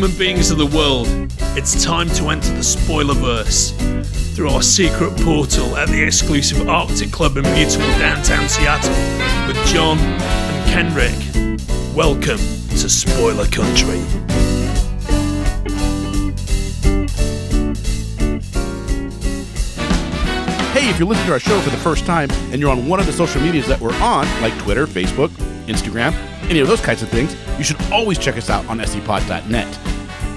human beings of the world, it's time to enter the spoilerverse through our secret portal at the exclusive Arctic Club in beautiful downtown Seattle with John and Kenric. Welcome to Spoiler Country. Hey, if you're listening to our show for the first time and you're on one of the social medias that we're on, like Twitter, Facebook, Instagram, any of those kinds of things, you should always check us out on scpod.net.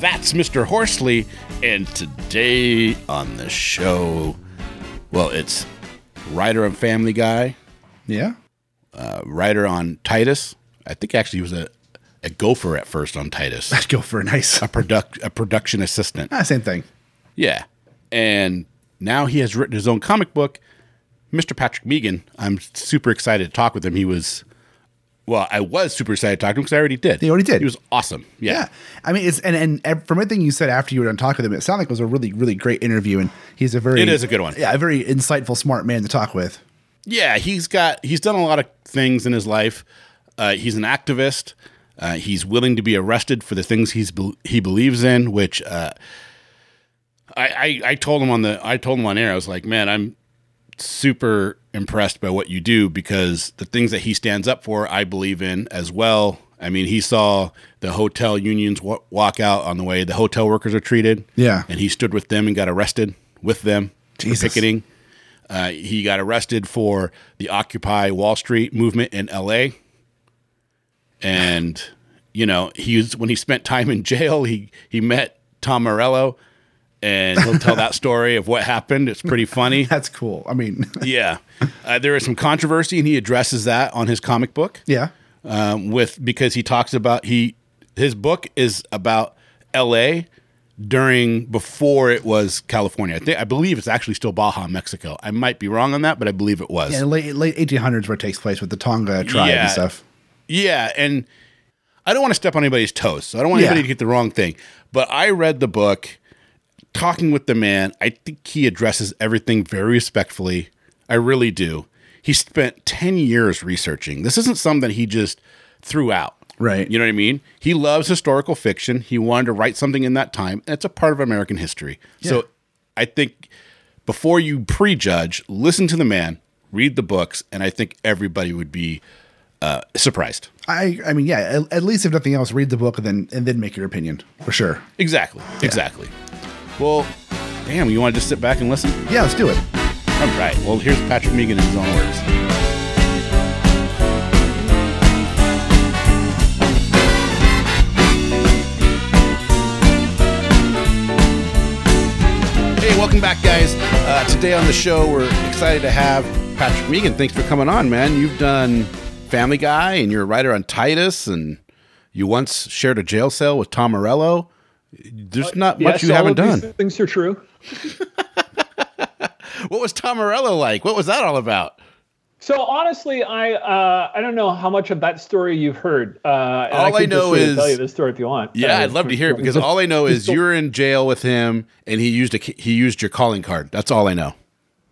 that's Mr. Horsley, and today on the show, well, it's writer on Family Guy, Yeah? uh, writer on Titus. I think actually he was a, a gopher at first on Titus, Let's go for a nice. a, product, a production assistant. Ah, same thing. Yeah. And now he has written his own comic book. Mr. Patrick Meighan, I'm super excited to talk with him. He was, well, I was super excited to talk to him because I already did. You already did. He was awesome. Yeah. Yeah. I mean, it's, and, and from everything you said after you were done talking with him, it sounded like it was a really, really great interview. And he's a very, It is a good one. Yeah, a very insightful, smart man to talk with. Yeah. He's got, he's done a lot of things in his life. Uh, he's an activist. Uh, he's willing to be arrested for the things he's bel he believes in, which uh, I, I I told him on the I told him on air. I was like, man, I'm super impressed by what you do because the things that he stands up for, I believe in as well. I mean, he saw the hotel unions wa- walk out on the way the hotel workers are treated. Yeah. and he stood with them and got arrested with them Jesus. for picketing. Uh, he got arrested for the Occupy Wall Street movement in L.A. And you know, he was when he spent time in jail. He he met Tom Morello, and he'll tell that story of what happened. It's pretty funny. That's cool. I mean, Yeah, uh, there is some controversy, and he addresses that on his comic book. yeah. Um, with because he talks about he his book is about L.A. during before it was California. I think I believe it's actually still Baja, Mexico. I might be wrong on that, but I believe it was. Yeah, late, late 1800s where it takes place with the Tongva tribe Yeah. and stuff. Yeah, and I don't want to step on anybody's toes, so I don't want Yeah. anybody to get the wrong thing. But I read the book, talking with the man. I think he addresses everything very respectfully. I really do. He spent ten years researching. This isn't something he just threw out. Right. You know what I mean? He loves historical fiction. He wanted to write something in that time, and it's a part of American history. So I think before you prejudge, listen to the man, read the books, and I think everybody would be uh, surprised. I, I mean, yeah. At, at least if nothing else, read the book and then and then make your opinion for sure. Exactly. Exactly. Well, damn, you want to just sit back and listen? Yeah, let's do it. All right. Well, here's Patrick Meighan in his own words. Hey, welcome back, guys. Uh, today on the show, we're excited to have Patrick Meighan. Thanks for coming on, man. You've done Family Guy, and you're a writer on Titus, and you once shared a jail cell with Tom Morello. There's not much Yes, you haven't done. Things are true. What was Tom Morello like? What was that all about? So honestly, I uh, I don't know how much of that story you've heard. Uh, All I just know sort of is- tell you the story if you want. Yeah, Uh, I'd love to hear it because all I know is you're in jail with him, and he used a he used your calling card. That's all I know.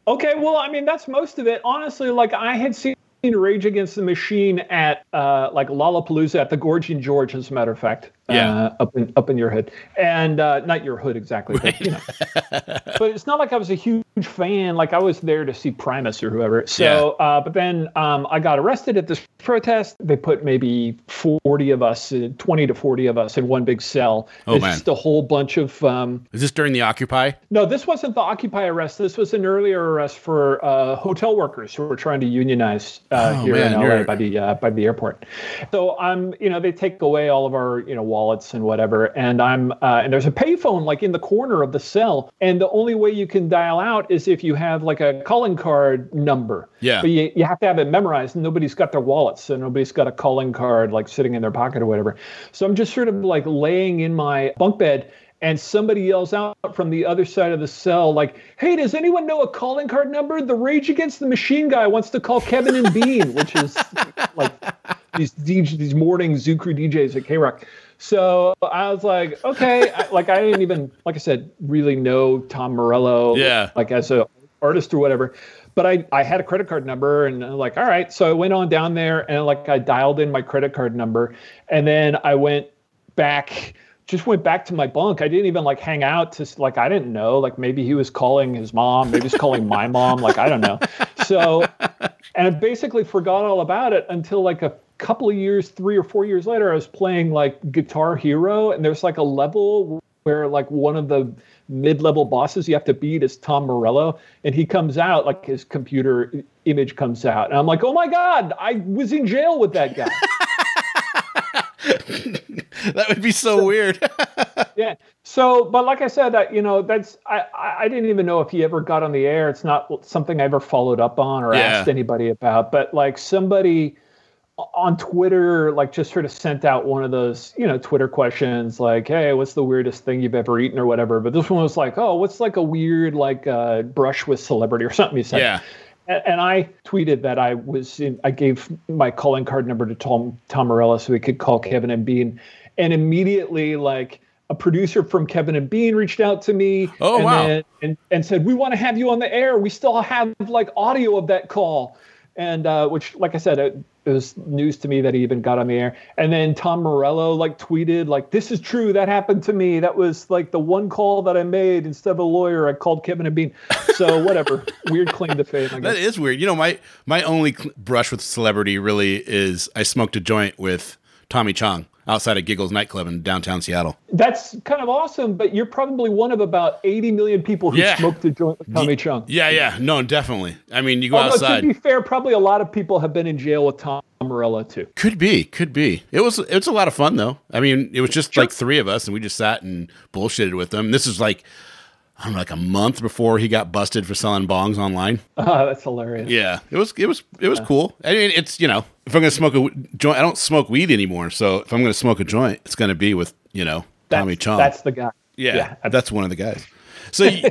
Okay, well, I mean that's most of it. Honestly, like I had seen Rage Against the Machine at uh, like Lollapalooza at the Gorge in George, as a matter of fact. Yeah. Uh, up in up in your hood, and uh, not your hood exactly, but you know. but it's not like I was a huge fan. Like I was there to see Primus or whoever. So, uh, but then um, I got arrested at this protest. They put maybe forty of us, uh, twenty to forty of us, in one big cell. Oh, it's man. just a whole bunch of um, Is this during the Occupy? no, this wasn't the Occupy arrest. This was an earlier arrest for uh, hotel workers who were trying to unionize uh, Oh, here man, in LA you're- by the uh, by the airport. So I'm, you know, they take away all of our, you know, wallets and whatever, and I'm, uh, and there's a payphone like in the corner of the cell, and the only way you can dial out is if you have like a calling card number. Yeah. But you, you have to have it memorized, nobody's got their wallets, so nobody's got a calling card like sitting in their pocket or whatever. So I'm just sort of like laying in my bunk bed and somebody yells out from the other side of the cell, like, "Hey, does anyone know a calling card number? The Rage Against the Machine guy wants to call Kevin and Bean," which is like these these morning Zoo Crew DJs at KROQ. So I was like, okay, I, like I didn't even, like I said, really know Tom Morello, Yeah. like as a artist or whatever. But I, I had a credit card number and I'm like, all right. So I went on down there and like I dialed in my credit card number and then I went back just went back to my bunk. I didn't even like hang out to like I didn't know. Like maybe he was calling his mom, maybe he's calling my mom. Like I don't know. So and I basically forgot all about it until like a couple of years, three or four years later, I was playing like Guitar Hero, and there's like a level where like one of the mid-level bosses you have to beat is Tom Morello, and he comes out like his computer image comes out, and I'm like, oh my god, I was in jail with that guy. that would be so weird. yeah. So, but like I said, that you know, that's I I I didn't even know if he ever got on the air. It's not something I ever followed up on or Yeah. asked anybody about. But like somebody on Twitter, like just sort of sent out one of those, you know, Twitter questions like, "Hey, what's the weirdest thing you've ever eaten or whatever?" But this one was like, "Oh, what's like a weird like uh, brush with celebrity or something?" You said. yeah. And, and I tweeted that I was in, I gave my calling card number to Tom Tom Morello so he could call Kevin and Bean, and immediately like a producer from Kevin and Bean reached out to me. Oh, and wow. then- and and said we want to have you on the air. We still have like audio of that call, and uh, which like I said. It, it was news to me that he even got on the air. And then Tom Morello like tweeted like, "This is true. That happened to me. That was like the one call that I made instead of a lawyer. I called Kevin and Bean. So whatever. Weird claim to fame. That is weird. You know, my my only cl- brush with celebrity really is I smoked a joint with Tommy Chong outside of Giggles nightclub in downtown Seattle. That's kind of awesome, but you're probably one of about 80 million people who Yeah. smoked a joint with Tommy Chong. Yeah, yeah, no, definitely. I mean, you go Although outside. to be fair, probably a lot of people have been in jail with Tom Morello too. Could be, could be. It was it was a lot of fun though. I mean, it was just like three of us, and we just sat and bullshitted with them. This is like I don't know, like a month before he got busted for selling bongs online. Ah, that's hilarious. Yeah, it was it was it was cool. I mean, it's you know, if I'm gonna smoke a joint, I don't smoke weed anymore. So if I'm gonna smoke a joint, it's gonna be with you know That's, Tommy Chong. That's the guy. yeah, that's one of the guys. So you,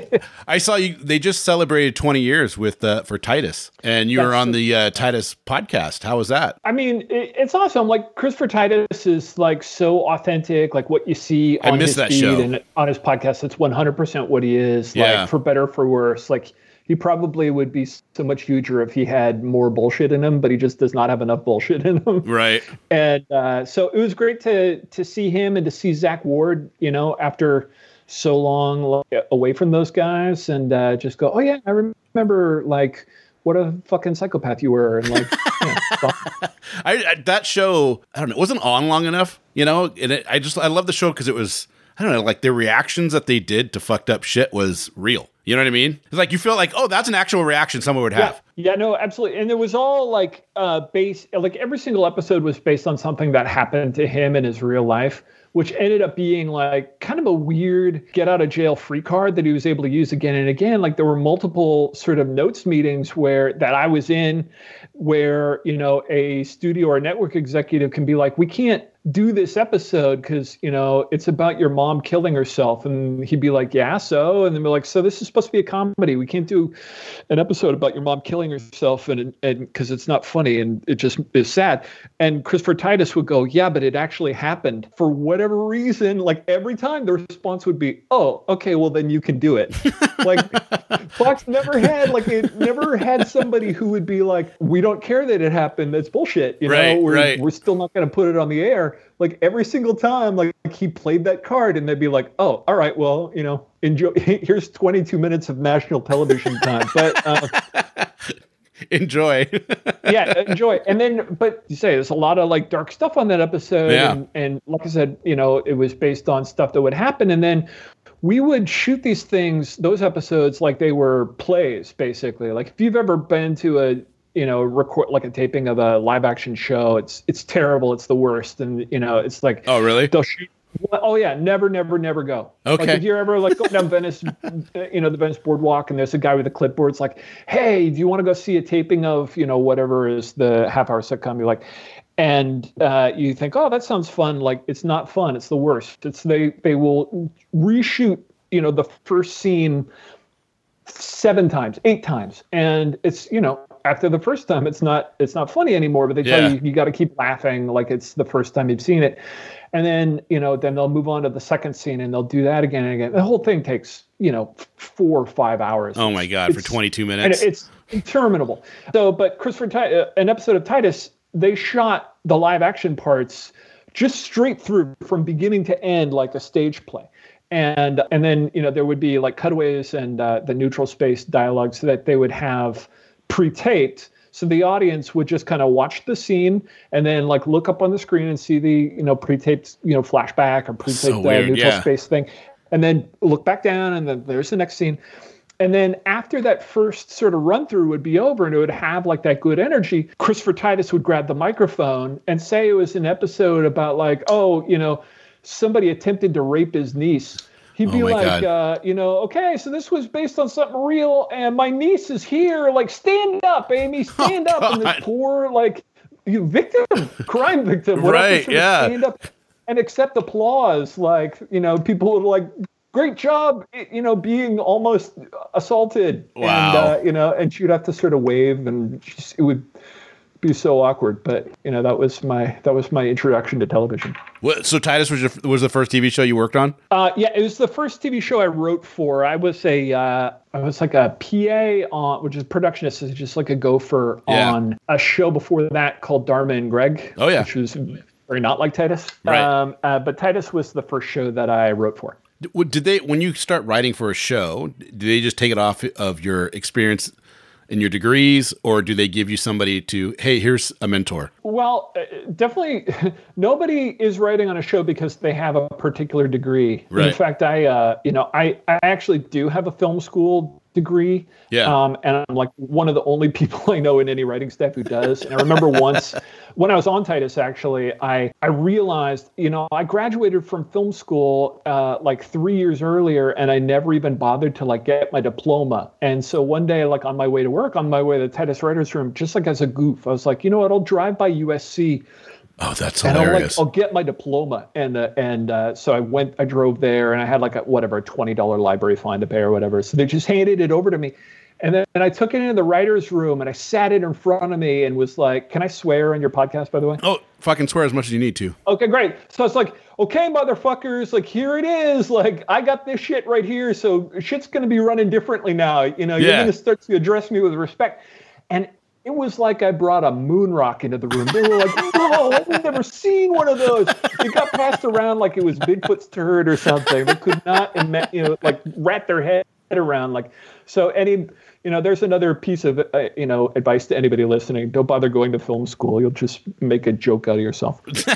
I saw you. They just celebrated 20 years with uh, for Titus, and you were on the uh, Titus podcast. How was that? I mean, it, it's awesome. Like Christopher Titus is like so authentic. Like what you see on his feed show. and on his podcast, it's 100% what he is. Yeah. Like for better or for worse. Like he probably would be so much huger if he had more bullshit in him, but he just does not have enough bullshit in him. Right. and uh, so it was great to to see him and to see Zach Ward. You know, after so long like, away from those guys, and uh, just go, oh yeah, I remember like what a fucking psychopath you were, and like. yeah, I, I that show I don't know it wasn't on long enough you know and it, I just I love the show because it was I don't know like the reactions that they did to fucked up shit was real you know what I mean it's like you feel like oh that's an actual reaction someone would have Yeah, yeah, no, absolutely. And it was all like uh based like every single episode was based on something that happened to him in his real life, which ended up being like kind of a weird get out of jail free card that he was able to use again and again. Like there were multiple sort of notes meetings where that I was in where, you know, a studio or a network executive can be like, we can't do this episode because you know it's about your mom killing herself and he'd be like yeah so and then be like so this is supposed to be a comedy. We can't do an episode about your mom killing herself and and because it's not funny and it just is sad. And christopher titus would go yeah but it actually happened for whatever reason. Like every time the response would be oh okay well then you can do it. Like fox never had like it never had somebody who would be like we don't care that it happened. That's bullshit you Right, know we're, right. we're still not going to put it on the air like every single time like he played that card and they'd be like oh all right well you know enjoy here's 22 minutes of national television time. But uh, enjoy. Yeah enjoy. And then but you say there's a lot of like dark stuff on that episode Yeah. and, and like i said you know it was based on stuff that would happen and then we would shoot these things those episodes like they were plays basically. Like if you've ever been to a you know record like a taping of a live action show it's it's terrible it's the worst and you know it's like oh really they'll shoot Oh yeah, never, never, never go. Like Okay. if you're ever like going down Venice, you know the Venice Boardwalk, and there's a guy with a clipboard. It's like, hey, do you want to go see a taping of you know whatever is the half hour sitcom? You're like, and uh, you think, oh, that sounds fun. Like it's not fun. It's the worst. It's they they will reshoot you know the first scene seven times, eight times, and it's you know after the first time it's not it's not funny anymore. But they tell Yeah. you you got to keep laughing like it's the first time you've seen it, and then you know then they'll move on to the second scene and they'll do that again and again. The whole thing takes you know four or five hours. Oh my god, for It's- 22 and minutes. it's interminable. So, but Christopher, Ti- uh, an episode of Titus, they shot the live action parts just straight through from beginning to end, like a stage play. And and then you know there would be like cutaways and uh, the neutral space dialogues so that they would have pre-taped. So the audience would just kind of watch the scene and then like look up on the screen and see the you know pre-taped you know flashback or pre-taped So uh, weird, neutral yeah. space thing, and then look back down and then there's the next scene. And then after that first sort of run through would be over and it would have like that good energy, Christopher Titus would grab the microphone and say it was an episode about like, oh, you know, somebody attempted to rape his niece. He'd be Oh like, uh, you know, okay, so this was based on something real, and my niece is here. Like, stand up, Amy, stand up. And this Oh, poor, like, you victim, crime victim, Right, yeah. stand up and accept applause. Like, you know, people would like, great job, you know, being almost assaulted. And, Wow. uh, you know, and she'd have to sort of wave and it would be so awkward. But, you know, that was my, that was my introduction to television. What, so Titus was your, was the first TV show you worked on? Uh, yeah, it was the first TV show I wrote for. I was a, uh, I was like a PA on, which is production assistant, just like a gopher Yeah. on a show before that called Dharma and Greg. Oh, yeah. which was very not like Titus. Right. Um, uh, but Titus was the first show that I wrote for. Did they when you start writing for a show? Do they just take it off of your experience in your degrees, or do they give you somebody to hey, here's a mentor? Well, uh, definitely, nobody is writing on a show because they have a particular degree. In fact, I, uh, you know, I, I actually do have a film school degree. Yeah. Um, and I'm like one of the only people I know in any writing staff who does. And I remember once when I was on Titus, actually, I, I realized, you know, I graduated from film school uh, like three years earlier and I never even bothered to like get my diploma. And so one day, like on my way to work, on my way to the Titus Writers Room, just like as a goof, I was like, you know what, I'll drive by USC Oh, that's and I'll, like. I'll get my diploma. And uh, and uh, so I went, I drove there, and I had like a whatever twenty dollar library fine to pay or whatever. So they just handed it over to me, and then and I took it into the writers' room, and I sat it in front of me, and was like, "Can I swear on your podcast, by the way?" oh, fucking swear as much as you need to. Okay, great. So it's like, okay, motherfuckers, like here it is. Like I got this shit right here. So shit's gonna be running differently now. You know, you're gonna start to address me with respect. And it was like I brought a moon rock into the room. They were like, whoa, I've never seen one of those. It got passed around like it was Bigfoot's turd or something. They could not, ima- you know, like wrap their head around. Like, so any, you know, there's another piece of, uh, you know, advice to anybody listening. Don't bother going to film school. You'll just make a joke out of yourself.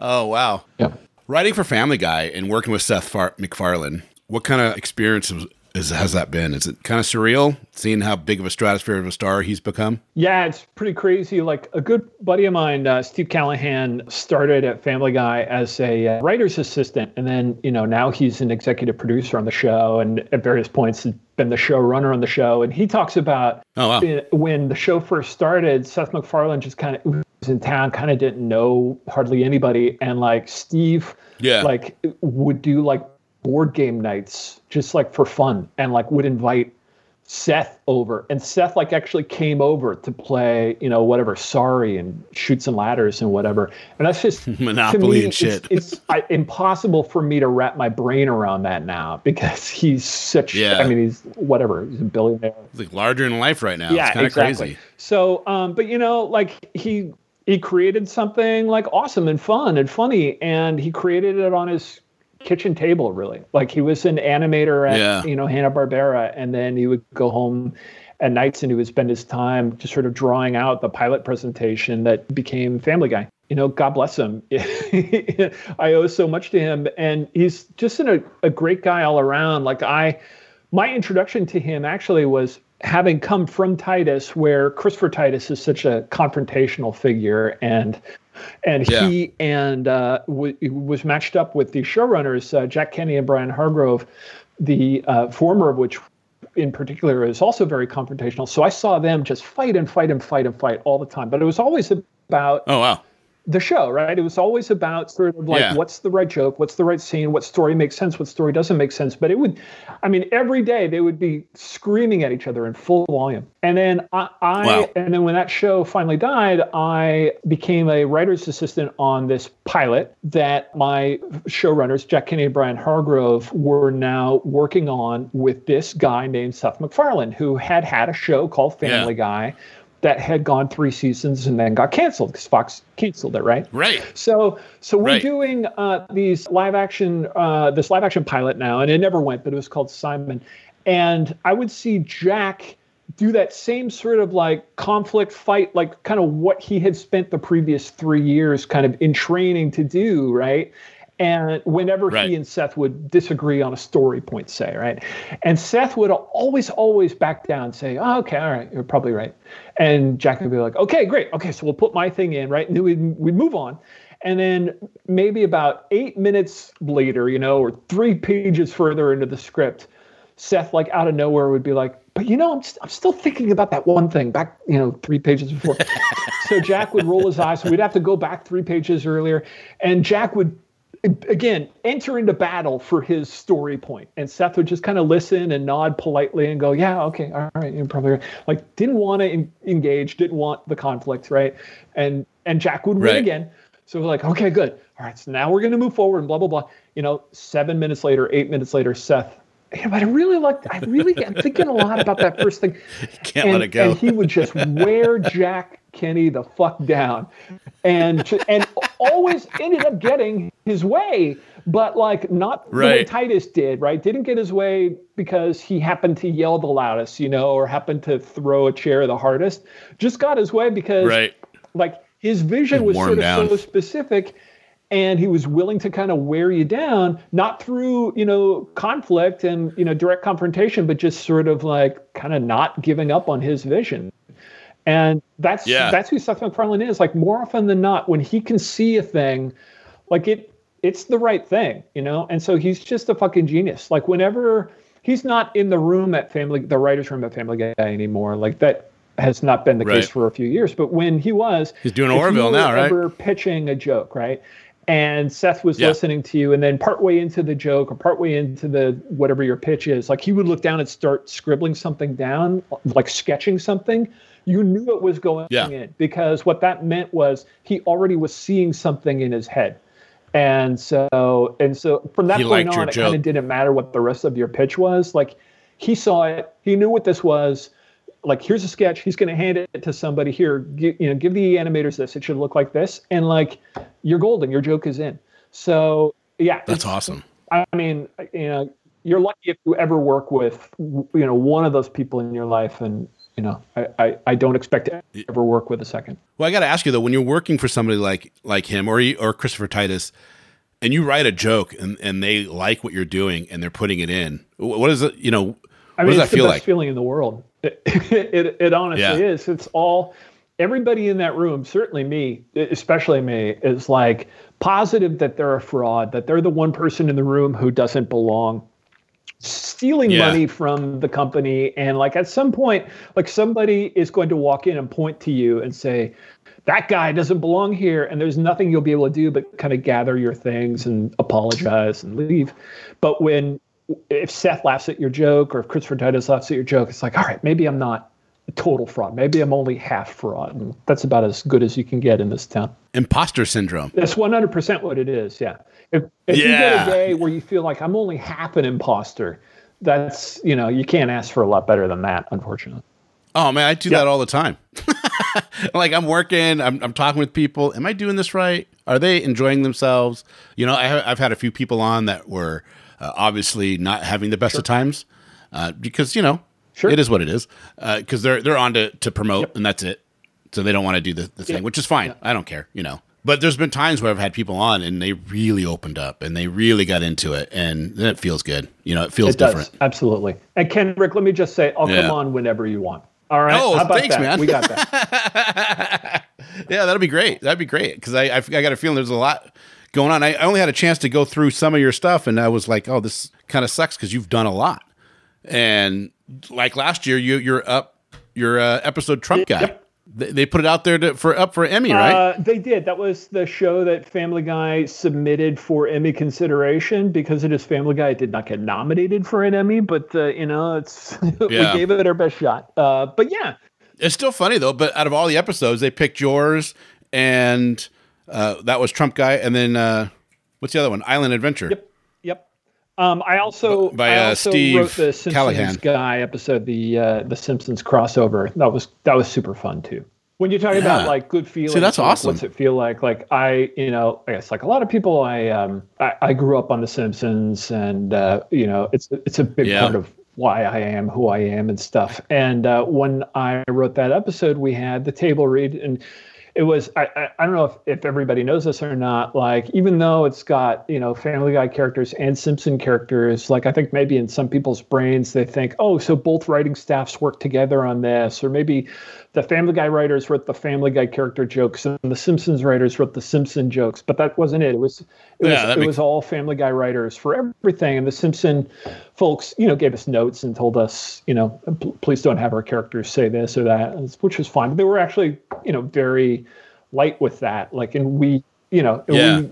Oh, wow. Yeah. Writing for Family Guy and working with Seth Far- MacFarlane, what kind of experience is, has that been? Is it kind of surreal seeing how big of a stratosphere of a star he's become? Yeah, it's pretty crazy. Like a good buddy of mine, uh, Steve Callaghan, started at Family Guy as a uh, writer's assistant, and then you know now he's an executive producer on the show, and at various points has been the showrunner on the show. And he talks about Oh, wow. uh, when the show first started, Seth MacFarlane just kind of was in town, kind of didn't know hardly anybody, and like Steve, Yeah. like would do like board game nights just like for fun, and like would invite Seth over, and Seth like actually came over to play, you know, whatever, sorry, and shoots and ladders and whatever. And that's just Monopoly me, and shit. It's, it's I, impossible for me to wrap my brain around that now because he's such. Yeah. I mean, he's whatever. He's a billionaire. It's like larger than life right now. yeah, it's kind of exactly. crazy. So, um, but you know, like he he created something like awesome and fun and funny, and he created it on his kitchen table really. Like he was an animator at Yeah. you know hanna-barbera and then he would go home at nights and he would spend his time just sort of drawing out the pilot presentation that became family guy. You know god bless him. I owe so much to him. And he's just an, a, a great guy all around. Like i my introduction to him actually was having come from titus where christopher titus is such a confrontational figure and and Yeah. he and uh, w- was matched up with the showrunners uh, Jack Kenney and Brian Hargrove, the uh, former of which, in particular, is also very confrontational. So I saw them just fight and fight and fight and fight all the time. But it was always about Oh wow. The show, right? It was always about sort of like Yeah. what's the right joke, what's the right scene, what story makes sense, what story doesn't make sense. But it would, I mean, every day they would be screaming at each other in full volume. And then I, I Wow. and then when that show finally died, I became a writer's assistant on this pilot that my showrunners, Jack Kenney and Brian Hargrove, were now working on with this guy named Seth MacFarlane, who had had a show called Family Guy that had gone three seasons and then got canceled because Fox canceled it, right? Right. So, so we're Right. doing uh, these live action, uh, this live action pilot now, and it never went, but it was called Simon. And I would see Jack do that same sort of like conflict fight, like kind of what he had spent the previous three years kind of in training to do, right? And whenever Right. he and Seth would disagree on a story point, say, right? And Seth would always, always back down and say, oh, okay, all right, you're probably right. And Jack would be like, okay, great. Okay, so we'll put my thing in, right? And then we'd, we'd move on. And then maybe about eight minutes later, you know, or three pages further into the script, Seth, like out of nowhere, would be like, but you know, I'm, st- I'm still thinking about that one thing back, you know, three pages before. so Jack would roll his eyes. So we'd have to go back three pages earlier. And Jack would, again, enter into battle for his story. And Seth would just kind of listen and nod politely and go, yeah, okay, all right, you're probably right. Like, didn't want to en- engage, didn't want the conflict, right? And and Jack would win again. So we're like, okay, good. All right, so now we're going to move forward and blah, blah, blah. You know, seven minutes later, eight minutes later, Seth, yeah, but I really like, I really, I'm thinking a lot about that first thing. Can't and, let it go. And he would just wear Jack Kenney the fuck down, and and always ended up getting his way, but like not the way Titus did. Right? Didn't get his way because he happened to yell the loudest, you know, or happened to throw a chair the hardest. Just got his way because Right. like his vision was sort of so specific and he was willing to kind of wear you down not through you know conflict and you know direct confrontation but just sort of like kind of not giving up on his vision and that's Yeah. that's who Seth MacFarlane is like more often than not when he can see a thing like it it's the right thing you know and so he's just a fucking genius like whenever he's not in the room at family the writers room at family guy anymore like that has not been the Right. case for a few years but when he was He's doing Orville now, right? ever pitching a joke right and Seth was Yeah. listening to you and then partway into the joke or partway into the whatever your pitch is like he would look down and start scribbling something down like sketching something you knew it was going Yeah. in because what that meant was he already was seeing something in his head. And so and so from that He point on it kind of didn't matter what the rest of your pitch was. Like he saw it. He knew what this was. Like here's a sketch. He's going to hand it to somebody. Here you know give the animators this. It should look like this. And like you're golden. Your joke is in. So yeah That's awesome. i mean you know you're lucky if you ever work with you know one of those people in your life and you know i i, I don't expect to ever work with a second Well, I got to ask you though, when you're working for somebody like like him or or Christopher Titus, and you write a joke and, and they like what you're doing and they're putting it in, what is it? You know, I what mean, does it's that feel the best like? feeling in the world. It, it, it honestly Yeah. is. It's all, everybody in that room, certainly me, especially me, is like positive that they're a fraud, that they're the one person in the room who doesn't belong, stealing Yeah. money from the company. And like at some point, like somebody is going to walk in and point to you and say, that guy doesn't belong here and there's nothing you'll be able to do but kind of gather your things and apologize and leave but when if seth laughs at your joke or if christopher titus laughs at your joke it's like all right maybe i'm not total fraud maybe i'm only half fraud and that's about as good as you can get in this town Imposter syndrome. that's 100% what it is yeah if, if you get a day where you feel like i'm only half an imposter that's you know you can't ask for a lot better than that unfortunately Oh man, I do that all the time. like I'm working, I'm, I'm talking with people. Am I doing this right? Are they enjoying themselves? You know, I, have- I've had a few people on that were uh, obviously not having the best of times uh, because you know Sure. it is what it is uh, because they're they're on to, to promote and that's it. So they don't want to do the, the thing, which is fine. I don't care, you know. But there's been times where I've had people on and they really opened up and they really got into it, and then it feels good. You know, it feels It does different. absolutely. And Kendrick, let me just say, I'll Yeah. come on whenever you want. All right. Oh, thanks, that? man. We got that. Yeah, that'd be great. That'd be great because I, I I got a feeling there's a lot going on. I, I only had a chance to go through some of your stuff, and I was like, oh, this kind of sucks because you've done a lot. And like last year, you you're up your uh, episode Trump guy. They, they put it out there to, for up for Emmy, right? Uh, they did. That was the show that Family Guy submitted for Emmy consideration because it is Family Guy. It did not get nominated for an Emmy, but uh, you know, it's Yeah. we gave it our best shot. Uh, but yeah, It's still funny though. But out of all the episodes, they picked yours, and uh, that was Trump guy, and then uh, what's the other one? Island Adventure. Yep. Um, I also By, I uh, also Steve wrote the Simpsons Callaghan. guy episode, the uh, the Simpsons crossover. That was that was super fun too. When you're talking about like good feelings, that's like, awesome. What's it feel like? Like I, you know, I guess like a lot of people, I um, I, I grew up on the Simpsons, and uh, you know, it's it's a big Yeah. part of why I am who I am and stuff. And uh, when I wrote that episode, we had the table read, and it was I, I, I don't know if, if everybody knows this or not. Like even though it's got you know Family Guy characters and Simpson characters, like I think maybe in some people's brains they think, oh, so both writing staffs work together on this, or maybe the Family Guy writers wrote the Family Guy character jokes and the Simpsons writers wrote the Simpson jokes, but that wasn't it. It was it Yeah, was it makes- was all Family Guy writers for everything, and the Simpson folks, you know, gave us notes and told us, you know, please don't have our characters say this or that, which was fine. But they were actually, you know, very light with that. Like, and we, you know, Yeah. we,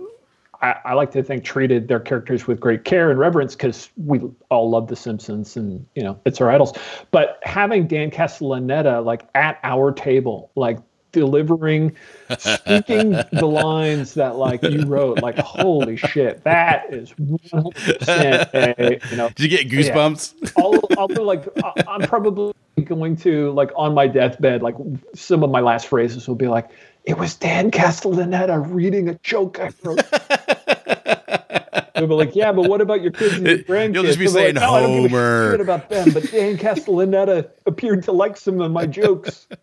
I, I like to think treated their characters with great care and reverence because we all love The Simpsons and you know it's our idols. But having Dan Castellaneta like at our table, like delivering, speaking the lines that like you wrote, like holy shit, that is one hundred percent you know Did you get goosebumps? I'll, I'll be like, I'm probably going to like on my deathbed, like some of my last phrases will be like, "It was Dan Castellaneta reading a joke I wrote." They'll be like, "Yeah, but what about your kids and your grandkids?" You'll just be They'll saying, like, "No, I don't give a "Homer." shit about them, but Dan Castellaneta appeared to like some of my jokes.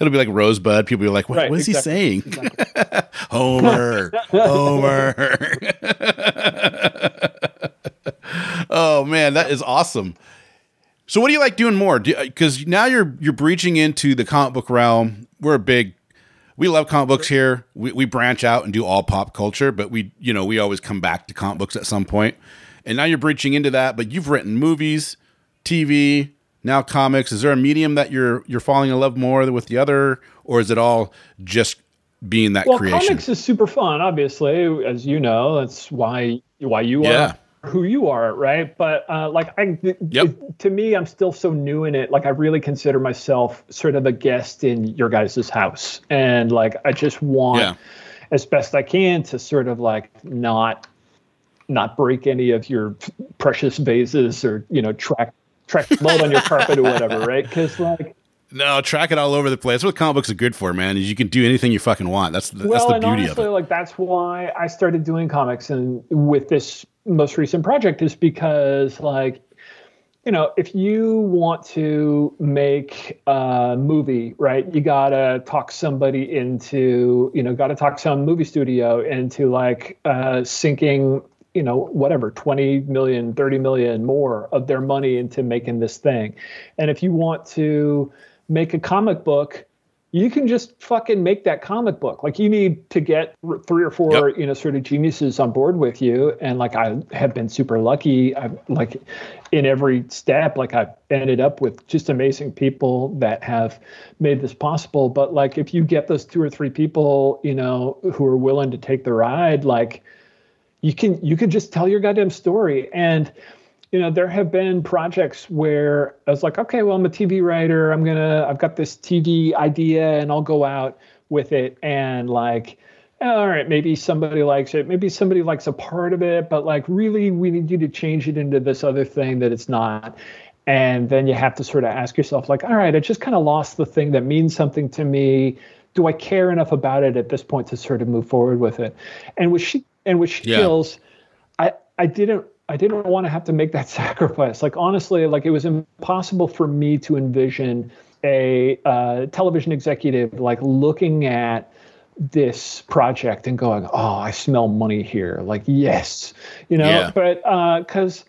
It'll be like Rosebud. People be like, what, Right, what is exactly. he saying? Homer. Homer. oh man, that is awesome. So what do you like doing more? Because uh, now you're you're breaching into the comic book realm. We're a big we love comic books here. We, we branch out and do all pop culture, but we you know we always come back to comic books at some point. And now you're breaching into that. But you've written movies, TV, now comics. Is there a medium that you're you're falling in love more with the other, or is it all just being that Well, creation? comics is super fun, obviously, as you know. That's why why you Yeah. are who you are, right? But uh, like, I Yep. it- to me, I'm still so new in it. Like, I really consider myself sort of a guest in your guys' house, and like, I just want, Yeah. as best I can, to sort of like not not break any of your precious vases or you know track track mold on your carpet or whatever, right? Because like. No, track it all over the place. That's what comic books are good for, man. Is you can do anything you fucking want. That's the, that's the beauty honestly, of it. like that's why I started doing comics and with this most recent project is because like you know if you want to make a movie right you gotta talk somebody into you know gotta talk some movie studio into like uh sinking you know whatever 20 million 30 million more of their money into making this thing. And if you want to make a comic book you can just fucking make that comic book. Like you need to get three or four, Yep. you know, sort of geniuses on board with you. And like I have been super lucky. I've like in every step, like I've ended up with just amazing people that have made this possible. But like if you get those two or three people, you know, who are willing to take the ride, like you can you can just tell your goddamn story and you know there have been projects where i was like okay well i'm a tv writer. I'm gonna i've got this tv idea and i'll go out with it. And like all right maybe somebody likes it. Maybe somebody likes a part of it but like really we need you to change it into this other thing that it's not. And then you have to sort of ask yourself like all right i just kind of lost the thing that means something to me. Do i care enough about it at this point to sort of move forward with it? And with she and with she Yeah. kills I I didn't I didn't want to have to make that sacrifice. Like honestly, like it was impossible for me to envision a uh, television executive like looking at this project and going, "Oh, I smell money here." Like, yes, you know. Yeah. But because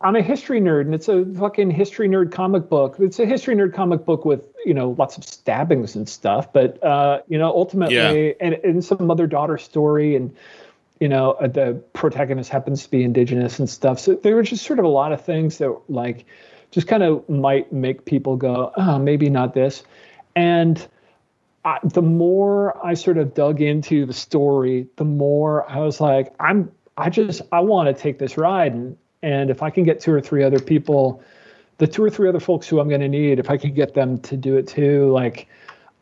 I'm a history nerd, and it's a fucking history nerd comic book. It's a history nerd comic book with you know lots of stabbings and stuff. But uh, you know, ultimately, Yeah. and, and some mother daughter story and you know, uh, the protagonist happens to be indigenous and stuff. So there were just sort of a lot of things that like just kind of might make people go, oh, maybe not this. And I, the more I sort of dug into the story, the more I was like, I'm, I just, I want to take this ride. And, and if I can get two or three other people, the two or three other folks who I'm going to need, if I can get them to do it too, like,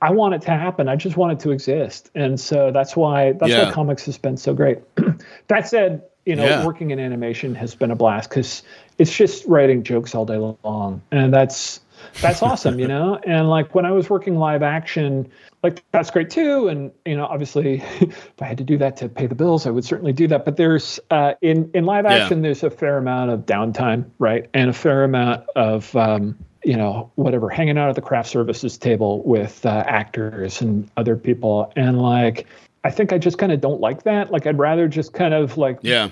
I want it to happen. I just want it to exist. And so that's why, that's Yeah. why comics has been so great. that said, you know, Yeah. working in animation has been a blast because it's just writing jokes all day long. And that's, that's awesome, you know? And like when I was working live action, like that's great too. And, you know, obviously if I had to do that to pay the bills, I would certainly do that. But there's, uh, in, in live Yeah. action, there's a fair amount of downtime, right? And a fair amount of, um, you know, whatever, hanging out at the craft services table with uh, actors and other people. And like, I think I just kind of don't like that. Like, I'd rather just kind of like, Yeah.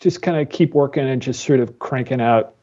just kind of keep working and just sort of cranking out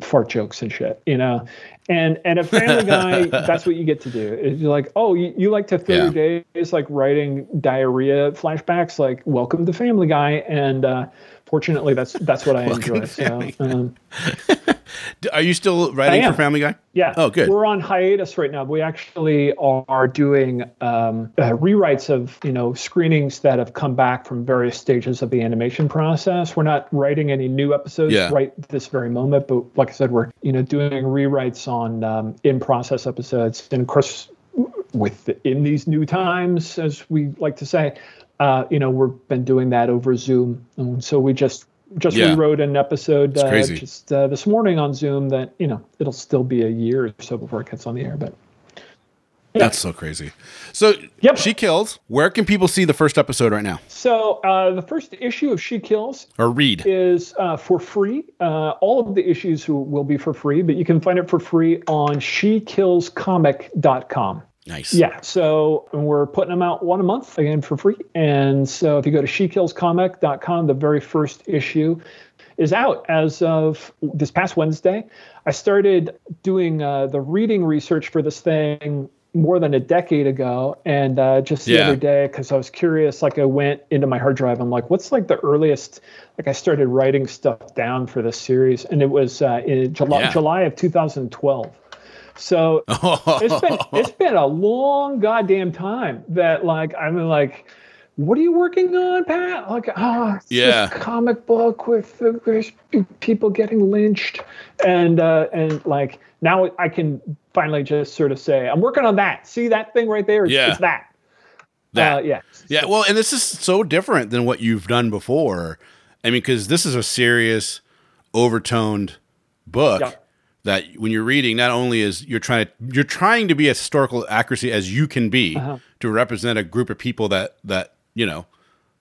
fart jokes and shit, you know. And and a Family Guy, that's what you get to do. Is you're like, oh, you, you like to fill your days like writing diarrhea flashbacks, like welcome to Family Guy. And uh, fortunately, that's that's what I enjoy. So um, Are you still writing for. Family Guy? yeah. Oh, good. We're on hiatus right now. We actually are doing um, uh, rewrites of you know screenings that have come back from various stages of the animation process. We're not writing any new episodes Yeah. right this very moment, but like I said, we're you know doing rewrites on um, in process episodes, and of course, with in these new times, as we like to say, uh, you know, we've been doing that over Zoom, and so we just. Just Yeah. rewrote an episode uh, just uh, this morning on Zoom that you know it'll still be a year or so before it gets on the air. But That's so crazy. So, Yep. She Kills. Where can people see the first episode right now so uh, the first issue of She Kills or read? is uh, for free. Uh, all of the issues will will be for free, but you can find it for free on SheKillsComic.com. Nice. Yeah, so we're putting them out one a month again for free. And so if you go to SheKillsComic.com, the very first issue is out as of this past Wednesday. I started doing uh, the reading research for this thing more than a decade ago, and uh, just the Yeah. other day because I was curious. Like I went into my hard drive. I'm like, what's like the earliest? Like I started writing stuff down for this series, and it was uh, in July, Yeah. July of 2012. So it's been it's been a long goddamn time that like I'm like, what are you working on, Pat? Like, ah, it's Yeah. comic book with there's people getting lynched, and uh, and like now I can finally just sort of say I'm working on that. See that thing right there? It's, Yeah. it's that. That. Uh, yeah. Yeah, well, and this is so different than what you've done before. I mean, because this is a serious, overtoned book Yeah. That when you're reading, not only is you're trying to you're trying to be as historical accuracy as you can be Uh-huh. to represent a group of people that that you know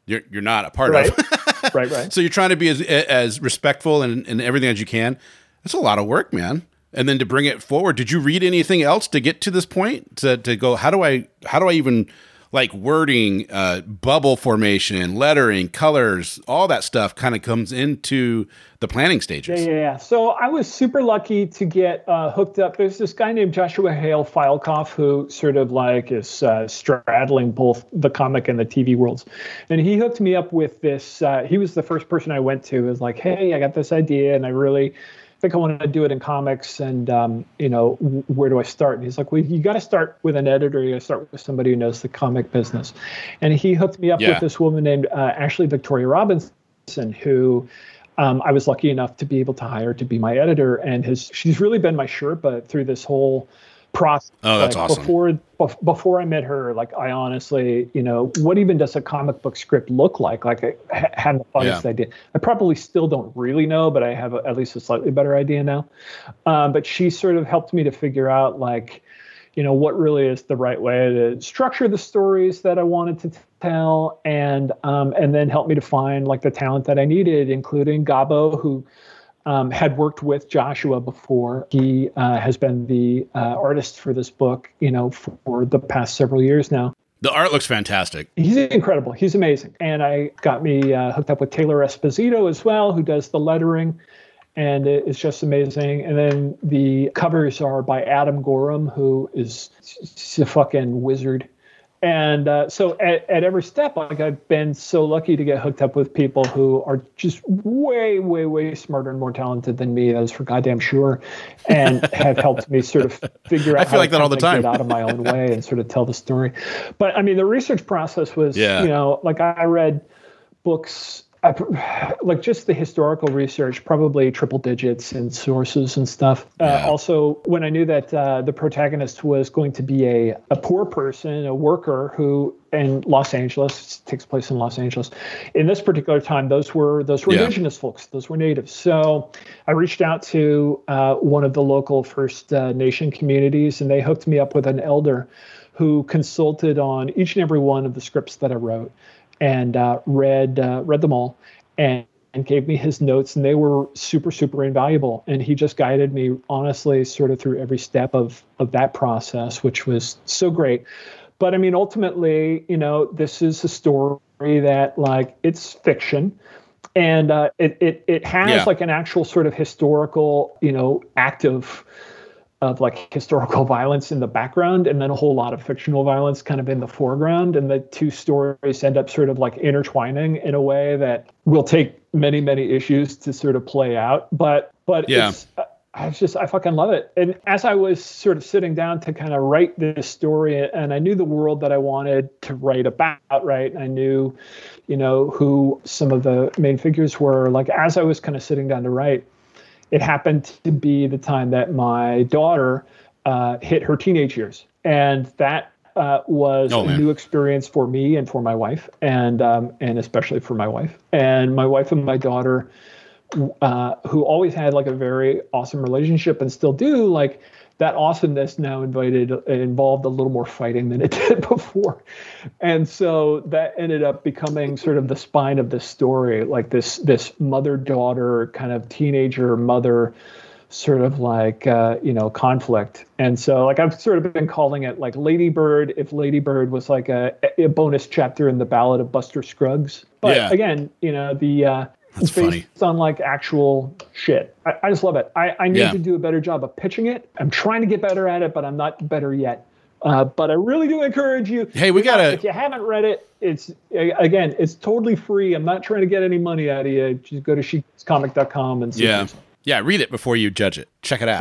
you're you're not a part Right. of. right. Right. so you're trying to be as as respectful and, and everything as you can. That's a lot of work, man. And then to bring it forward, did you read anything else to get to this point? To to go, how do I how do I even like wording, uh, bubble formation, lettering, colors, all that stuff kind of comes into the planning stages. Yeah, yeah, yeah. So I was super lucky to get uh, hooked up. There's this guy named Joshua Hale Fialkov who sort of like is uh, straddling both the comic and the TV worlds, and he hooked me up with this. Uh, he was the first person I went to. Was like, hey, I got this idea, and I really think I want to do it in comics, and um, you know, where do I start? And he's like, well, you got to start with an editor. You got to start with somebody who knows the comic business, and he hooked me up Yeah. with this woman named uh, Ashley Victoria Robinson, who um, I was lucky enough to be able to hire to be my editor, and has she's really been my Sherpa through this whole process. Oh, that's Like, awesome. Before bef- before I met her, like I honestly, you know, what even does a comic book script look like? Like I ha- had the funniest Yeah. idea. I probably still don't really know, but I have a, at least a slightly better idea now. Um, but she sort of helped me to figure out like you know what really is the right way to structure the stories that I wanted to tell, and um, and then help me to find like the talent that I needed, including Gabo, who um, had worked with Joshua before. He uh, has been the uh, artist for this book, you know, for the past several years now. The art looks fantastic. He's incredible. He's amazing. And I got me uh, hooked up with Taylor Esposito as well, who does the lettering. And it's just amazing. And then the covers are by Adam Gorham, who is a fucking wizard. And uh, so at, at every step like i've been so lucky to get hooked up with people who are just way way way smarter and more talented than me that's for goddamn sure and have helped me sort of figure out I feel like that all the time. get out of my own way and sort of tell the story but i mean the research process was Yeah. you know like i read books I, like just the historical research, probably triple digits in sources and stuff. Yeah. Uh, also, when I knew that uh, the protagonist was going to be a, a poor person, a worker who in Los Angeles it takes place in Los Angeles. In this particular time, those were those were Yeah. indigenous folks, those were natives. So I reached out to uh, one of the local First uh, Nation communities, and they hooked me up with an elder who consulted on each and every one of the scripts that I wrote and uh, read uh, read them all and, and gave me his notes and they were super super invaluable and he just guided me honestly sort of through every step of of that process which was so great but i mean ultimately you know this is a story that like it's fiction and uh, it, it it has Yeah. like an actual sort of historical you know active of like historical violence in the background and then a whole lot of fictional violence kind of in the foreground and the two stories end up sort of like intertwining in a way that will take many many issues to sort of play out but but Yeah. it's uh, I was just I fucking love it. And as I was sort of sitting down to kind of write this story, and I knew the world that I wanted to write about, right? I knew, you know, who some of the main figures were. Like as I was kind of sitting down to write, it happened to be the time that my daughter uh, hit her teenage years, and that uh, was Oh, a new experience for me and for my wife, and um, and especially for my wife. And my wife and my daughter, uh, who always had like a very awesome relationship and still do, like that awesomeness now invited involved a little more fighting than it did before. And so that ended up becoming sort of the spine of the story like this this mother daughter kind of teenager mother sort of like uh, you know conflict. And so like i've sort of been calling it like Lady Bird if Lady Bird was like a, a bonus chapter in the ballad of buster scruggs. But Yeah. again you know the uh That's it's based funny. on like actual shit. I, I just love it. I, I need Yeah. to do a better job of pitching it. I'm trying to get better at it, but I'm not better yet. Uh, but I really do encourage you. Hey, we gotta- If you haven't read it, it's again, it's totally free. I'm not trying to get any money out of you. Just go to shecomic.com and see. Yeah. Yeah, read it before you judge it. Check it out.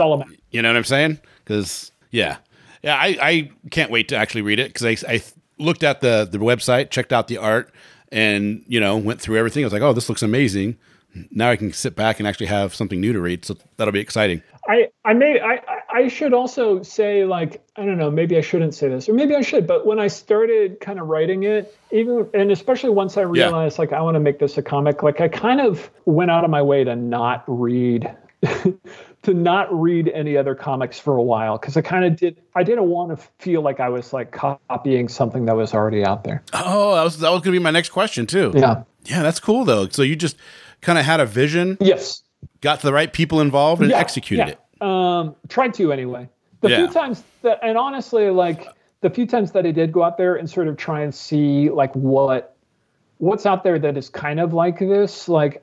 You know what I'm saying? Because yeah, yeah, I, I can't wait to actually read it because I, I looked at the the website, checked out the art, and you know went through everything. I was like, oh, this looks amazing. Now I can sit back and actually have something new to read. So that'll be exciting. I, I may I, I- I should also say like I don't know maybe I shouldn't say this or maybe I should but when I started kind of writing it even and especially once I realized like I want to make this a comic like I kind of went out of my way to not read to not read any other comics for a while because I kind of did I didn't want to feel like I was like copying something that was already out there Oh, that was that was gonna be my next question too. yeah Yeah, that's cool though. So you just kind of had a vision, yes got the right people involved, and Yeah, executed yeah. it. Um, tried to anyway. The Yeah. few times that, and honestly, like the few times that I did go out there and sort of try and see like what what's out there that is kind of like this, like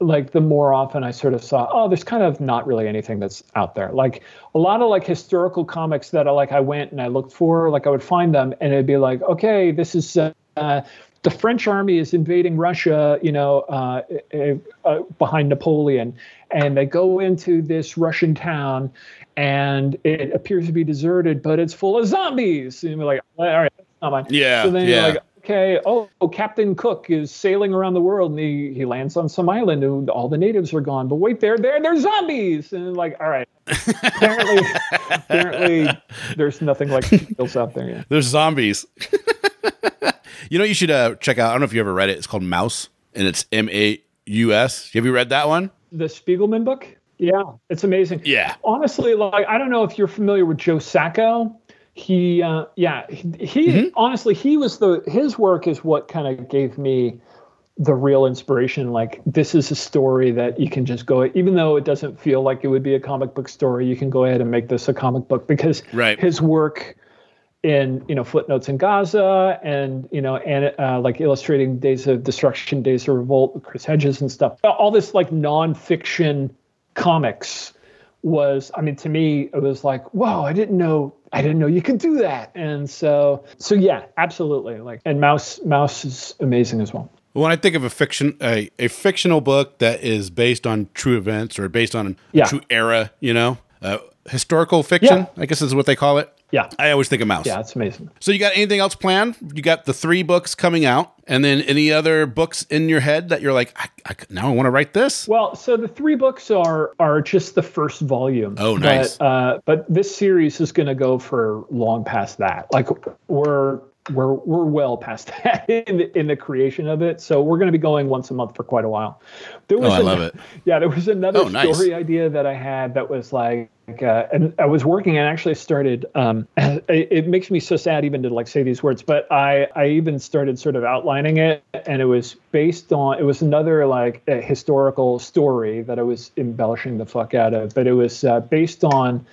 like the more often I sort of saw, oh, there's kind of not really anything that's out there. Like a lot of like historical comics that I like I went and I looked for, like I would find them and it'd be like, okay, this is uh, uh, the French army is invading Russia, you know, uh, uh, uh, behind Napoleon, and they go into this Russian town, and it appears to be deserted, but it's full of zombies. And you're like, all right, that's not mine. Yeah, So then yeah. you're like, okay, oh, Captain Cook is sailing around the world, and he, he lands on some island, and all the natives are gone. But wait, there, there, they're zombies, and like, all right. apparently, apparently, there's nothing like feels out there yet. There's zombies. you know, you should uh, check out. I don't know if you ever read it. It's called Maus, and it's M A U S. Have you read that one? The Spiegelman book? Yeah, it's amazing. Yeah. Honestly, like I don't know if you're familiar with Joe Sacco. He, uh, yeah, he, he Mm-hmm. honestly he was the his work is what kind of gave me the real inspiration. Like this is a story that you can just go, even though it doesn't feel like it would be a comic book story, you can go ahead and make this a comic book because Right. his work in you know footnotes in Gaza and you know and uh, like illustrating Days of Destruction, Days of Revolt, Chris Hedges and stuff. All this like nonfiction comics was I mean to me it was like whoa I didn't know I didn't know you could do that and so so yeah absolutely like and Maus Maus is amazing as well. When I think of a fiction, a, a fictional book that is based on true events or based on a Yeah. true era, you know, uh, historical fiction, Yeah. I guess is what they call it. Yeah. I always think of Maus. Yeah, it's amazing. So you got anything else planned? You got the three books coming out, and then any other books in your head that you're like, I, I, now I want to write this. Well, so the three books are are just the first volume. Oh, nice. But, uh, but this series is going to go for long past that. Like we're we're we're well past that in the, in the creation of it. So we're going to be going once a month for quite a while. There Oh, I love it. Yeah, there was another Oh, nice. story idea that I had that was like. Uh, and I was working and actually started. Um, it, it makes me so sad even to like say these words, but I I even started sort of outlining it, and it was based on it was another like a historical story that I was embellishing the fuck out of, but it was uh, based on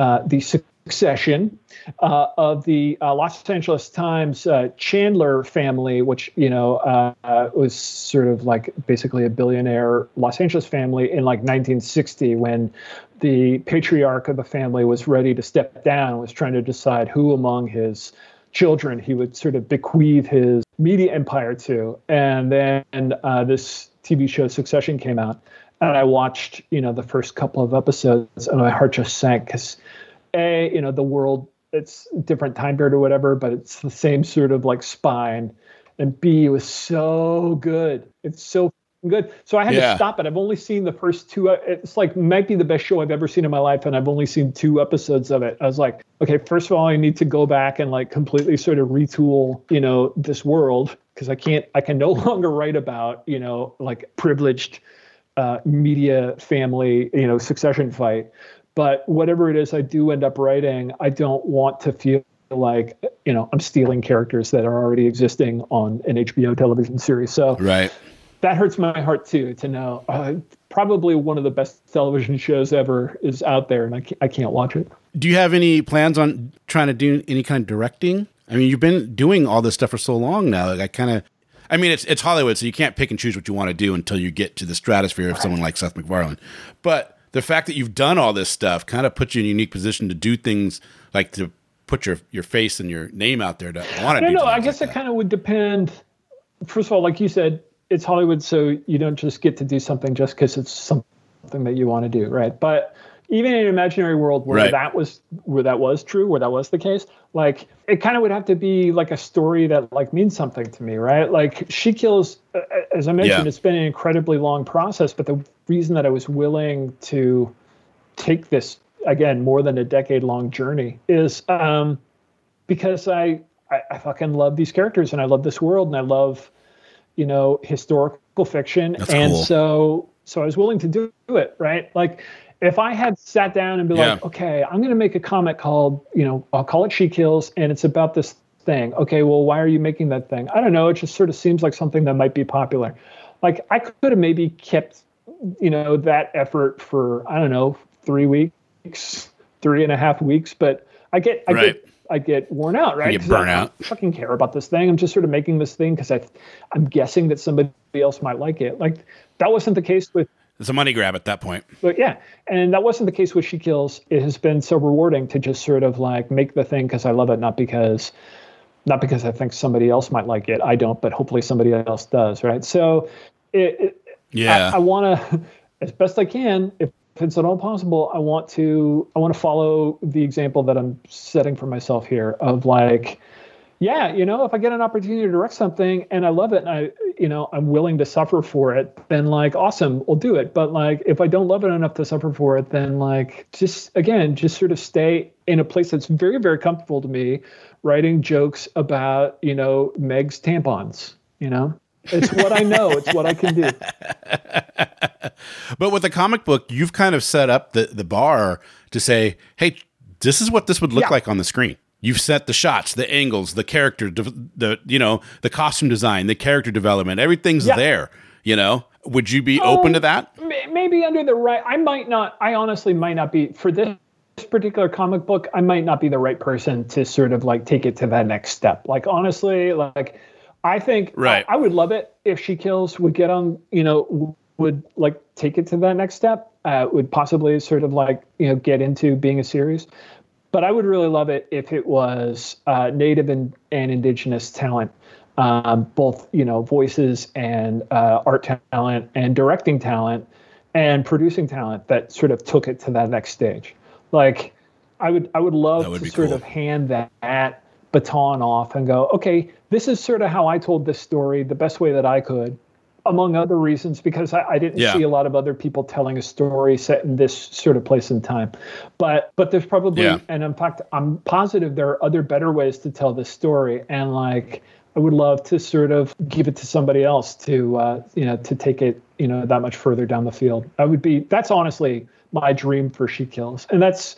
uh, the succession uh, of the uh, Los Angeles Times uh, Chandler family, which you know uh, was sort of like basically a billionaire Los Angeles family in like 1960 when the patriarch of the family was ready to step down, was trying to decide who among his children he would sort of bequeath his media empire to, and then uh, this TV show Succession came out. And I watched, you know, the first couple of episodes, and my heart just sank because a you know the world it's different time period or whatever but it's the same sort of like spine. And b it was so good. It's so good. So i had Yeah. to stop it. I've only seen the first two uh, it's like might be the best show i've ever seen in my life and i've only seen two episodes of it. I was like okay first of all i need to go back and like completely sort of retool you know this world because i can't i can no longer write about you know like privileged uh, media family, you know, succession fight. But whatever it is I do end up writing, I don't want to feel like, you know, I'm stealing characters that are already existing on an HBO television series. So Right. that hurts my heart too, to know uh, probably one of the best television shows ever is out there and I can't, I can't watch it. Do you have any plans on trying to do any kind of directing? I mean, you've been doing all this stuff for so long now. Like I kind of, I mean, it's it's Hollywood, so you can't pick and choose what you want to do until you get to the stratosphere of someone like Seth MacFarlane. But the fact that you've done all this stuff kind of puts you in a unique position to do things like to put your your face and your name out there to want to No, do. no, no, I guess like it kind of would depend. First of all, like you said, it's Hollywood, so you don't just get to do something just because it's something that you want to do, right? But even in an imaginary world where Right. that was where that was true, where that was the case, like it kind of would have to be like a story that like means something to me, right? Like She Kills, as I mentioned, Yeah. it's been an incredibly long process, but the reason that I was willing to take this again more than a decade long journey is um, because I, I I fucking love these characters and I love this world and I love you know historical fiction. That's and cool. so so I was willing to do it right? Like if I had sat down and be like okay I'm going to make a comic called you know I'll call it She Kills and it's about this thing. Okay well why are you making that thing? I don't know. It just sort of seems like something that might be popular. Like I could have maybe kept you know that effort for I don't know three weeks, three and a half weeks, but I get I Right. get I get worn out, right? get 'Cause burnt I, out. Fucking care about this thing. I'm just sort of making this thing because I I'm guessing that somebody else might like it. Like that wasn't the case with It's a money grab at that point. but yeah, and that wasn't the case with She Kills. It has been so rewarding to just sort of like make the thing because I love it, not because, not because I think somebody else might like it. I don't, but hopefully somebody else does, right? So, it, it, Yeah. I, I want to, as best I can, if, if it's at all possible, I want to, I want to follow the example that I'm setting for myself here of like, yeah, you know, if I get an opportunity to direct something and I love it and I, you know, I'm willing to suffer for it, then like, awesome, we'll do it. But like, if I don't love it enough to suffer for it, then like, just again, just sort of stay in a place that's very, very comfortable to me, writing jokes about, you know, Meg's tampons, you know? It's what I know. It's what I can do. But with the comic book, you've kind of set up the, the bar to say, hey, this is what this would look Yeah. like on the screen. You've set the shots, the angles, the character, the you know, the costume design, the character development. Everything's Yeah. there. You know, would you be open to Um, that? May- Maybe under the right. I might not. I honestly might not be for this particular comic book. I might not be the right person to sort of like take it to that next step. Like honestly, like I think Right. I, I would love it if she kills would get on you know would like take it to that next step. Uh, would possibly sort of like you know get into being a series, but I would really love it if it was uh, native and, and indigenous talent, um, both you know voices and uh, art talent and directing talent and producing talent that sort of took it to that next stage. Like I would I would love would to sort cool. of hand that baton off and go, okay, this is sort of how I told this story the best way that I could, among other reasons, because I, I didn't Yeah. see a lot of other people telling a story set in this sort of place and time. But but there's probably Yeah. and in fact I'm positive there are other better ways to tell this story. And like I would love to sort of give it to somebody else to uh, you know to take it you know that much further down the field. I would be that's honestly my dream for She Kills, and that's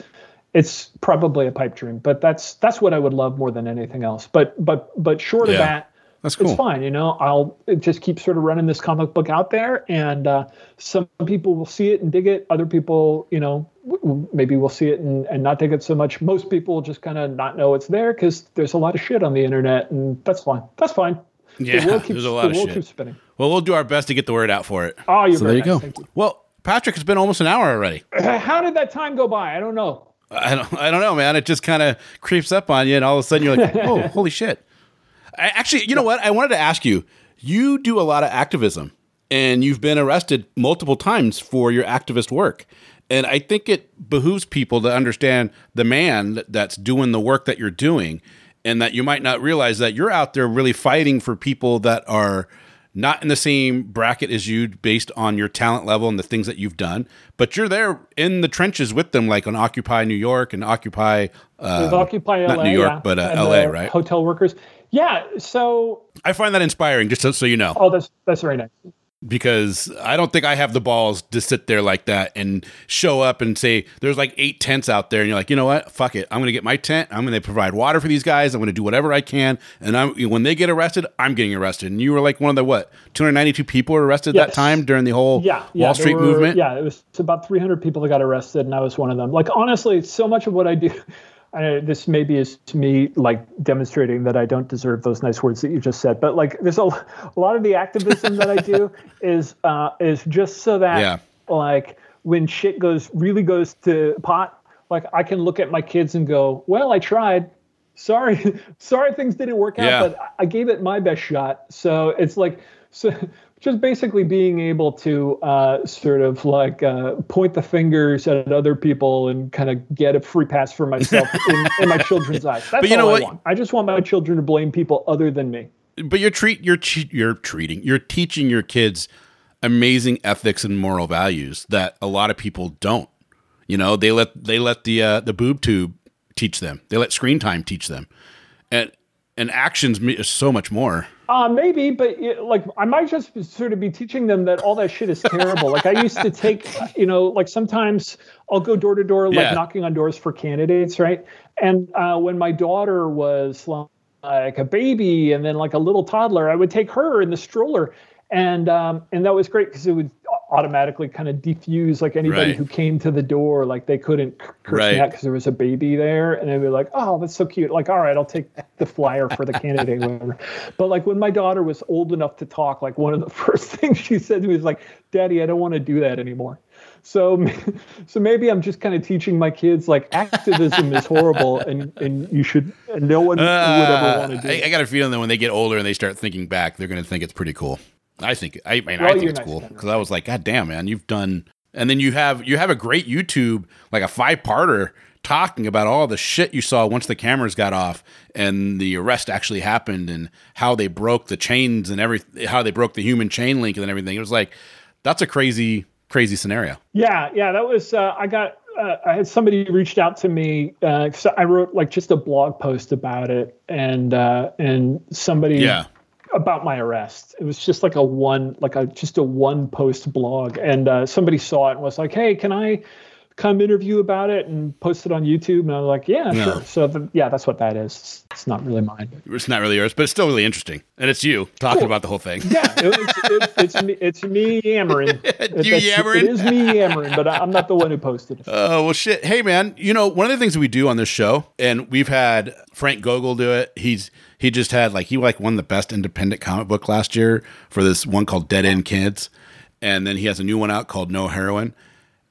it's probably a pipe dream, but that's that's what I would love more than anything else. But but but short Yeah. of that, That's cool. it's fine. You know, I'll just keep sort of running this comic book out there, and uh, some people will see it and dig it. Other people, you know, w- maybe will see it and, and not dig it so much. Most people will just kind of not know it's there because there's a lot of shit on the internet, and that's fine. That's fine. Yeah, the world keeps, there's a lot the of world shit. keeps spinning. Well, we'll do our best to get the word out for it. Oh, you're So there you nice. go. You. Well, Patrick, it's been almost an hour already. How did that time go by? I don't know. I don't, I don't know, man. It just kind of creeps up on you, and all of a sudden you're like, "Oh, holy shit!" I, actually, you know what? I wanted to ask you. You do a lot of activism, and you've been arrested multiple times for your activist work. And I think it behooves people to understand the man that's doing the work that you're doing, and that you might not realize that you're out there really fighting for people that are not in the same bracket as you based on your talent level and the things that you've done, but you're there in the trenches with them, like on Occupy New York and Occupy. Uh, Occupy LA, not New York, yeah, but, uh, LA, right? Hotel workers. Yeah. So, I find that inspiring, just so, so you know, oh, that's that's very nice. Because I don't think I have the balls to sit there like that and show up and say, "There's like eight tents out there," and you're like, you know what? Fuck it. I'm going to get my tent. I'm going to provide water for these guys. I'm going to do whatever I can. And I'm when they get arrested, I'm getting arrested. And you were like one of the what 292 people were arrested that time during the whole yeah, yeah, Wall Street were- movement. Yeah, it was about 300 people that got arrested, and I was one of them. Like honestly, so much of what I do, uh, this maybe is to me like demonstrating that I don't deserve those nice words that you just said. But like, there's a, a lot of the activism that I do is uh, is just so that Yeah. like when shit goes really goes to pot, like I can look at my kids and go, well, I tried. Sorry, sorry, things didn't work out, Yeah. but I- I gave it my best shot. So it's like, so just basically being able to uh, sort of like uh, point the fingers at other people and kind of get a free pass for myself in, in my children's eyes. That's But you all know I what? want. I just want my children to blame people other than me. but you're treat you're you're treating you're teaching your kids amazing ethics and moral values that a lot of people don't. You know, they let they let the uh, the boob tube teach them. They let screen time teach them, and and actions me- is so much more. Uh, maybe, but like I might just sort of be teaching them that all that shit is terrible. like I used to take, you know, like sometimes I'll go door to door, like Yeah. knocking on doors for candidates, right? And uh, when my daughter was like a baby and then like a little toddler, I would take her in the stroller, and um, and that was great because it would automatically kind of defuse like anybody Right. who came to the door, like they couldn't curse Right. me out because there was a baby there, and they'd be like, "Oh, that's so cute." Like, all right, I'll take the flyer for the candidate, whatever. But like when my daughter was old enough to talk, like one of the first things she said to me was like, "Daddy, I don't want to do that anymore." So, so maybe I'm just kind of teaching my kids like activism is horrible, and and you should, and no one would ever want to do Uh, I, it. I got a feeling that when they get older and they start thinking back, they're going to think it's pretty cool. I think I mean I think it's cool because I was like, God damn, man, you've done. And then you have you have a great YouTube like a five parter talking about all the shit you saw once the cameras got off and the arrest actually happened and how they broke the chains and every how they broke the human chain link and everything. It was like that's a crazy crazy scenario. Yeah, yeah, that was. Uh, I got. Uh, I had somebody reached out to me because I wrote like just a blog post about it, and uh, and somebody Yeah. About my arrest. It was just like a one, like a just a one post blog, and uh, somebody saw it and was like, "Hey, can I come interview about it and post it on YouTube?" And I was like, "Yeah, sure." So the, yeah, that's what that is. It's, it's not really mine. It's not really yours, but it's still really interesting. And it's you talking Cool. about the whole thing. Yeah, it, it's, it, it's me. It's me yammering. You that's- yammering? It is me yammering, but I'm not the one who posted it. Oh well, shit. Hey, man. You know one of the things that we do on this show, and we've had Frank Gogol do it. He's he just had like he like won the best independent comic book last year for this one called Dead End Kids, and then he has a new one out called No Heroine.